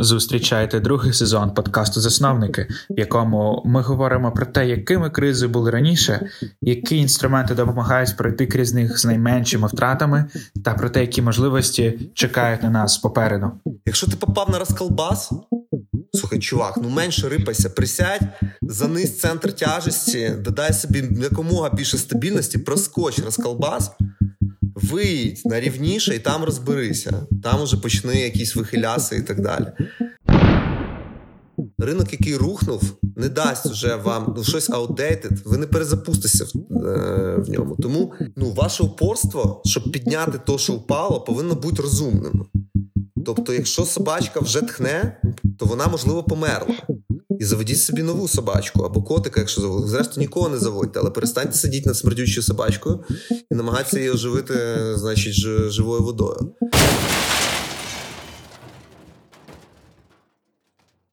Зустрічайте другий сезон подкасту Засновники, в якому ми говоримо про те, якими кризи були раніше, які інструменти допомагають пройти крізь них з найменшими втратами, та про те, які можливості чекають на нас попереду. Якщо ти попав на розколбас, слухай, чувак, ну менше рипайся, присядь, занизь центр тяжесті, додай собі якомога більше стабільності, проскоч розколбас. Виїдь на рівніше і там розберися. Там уже почни якісь вихиляси і так далі. Ринок, який рухнув, не дасть вже вам ну, щось outdated, ви не перезапуститеся в, е, в ньому. Тому ну, ваше упорство, щоб підняти то, що впало, повинно бути розумним. Тобто, якщо собачка вже тхне, то вона, можливо, померла. І заведіть собі нову собачку або котика, якщо заводите. Зрештою, нікого не заводьте, але перестаньте сидіти над смердючою собачкою і намагатися її оживити, значить, живою водою.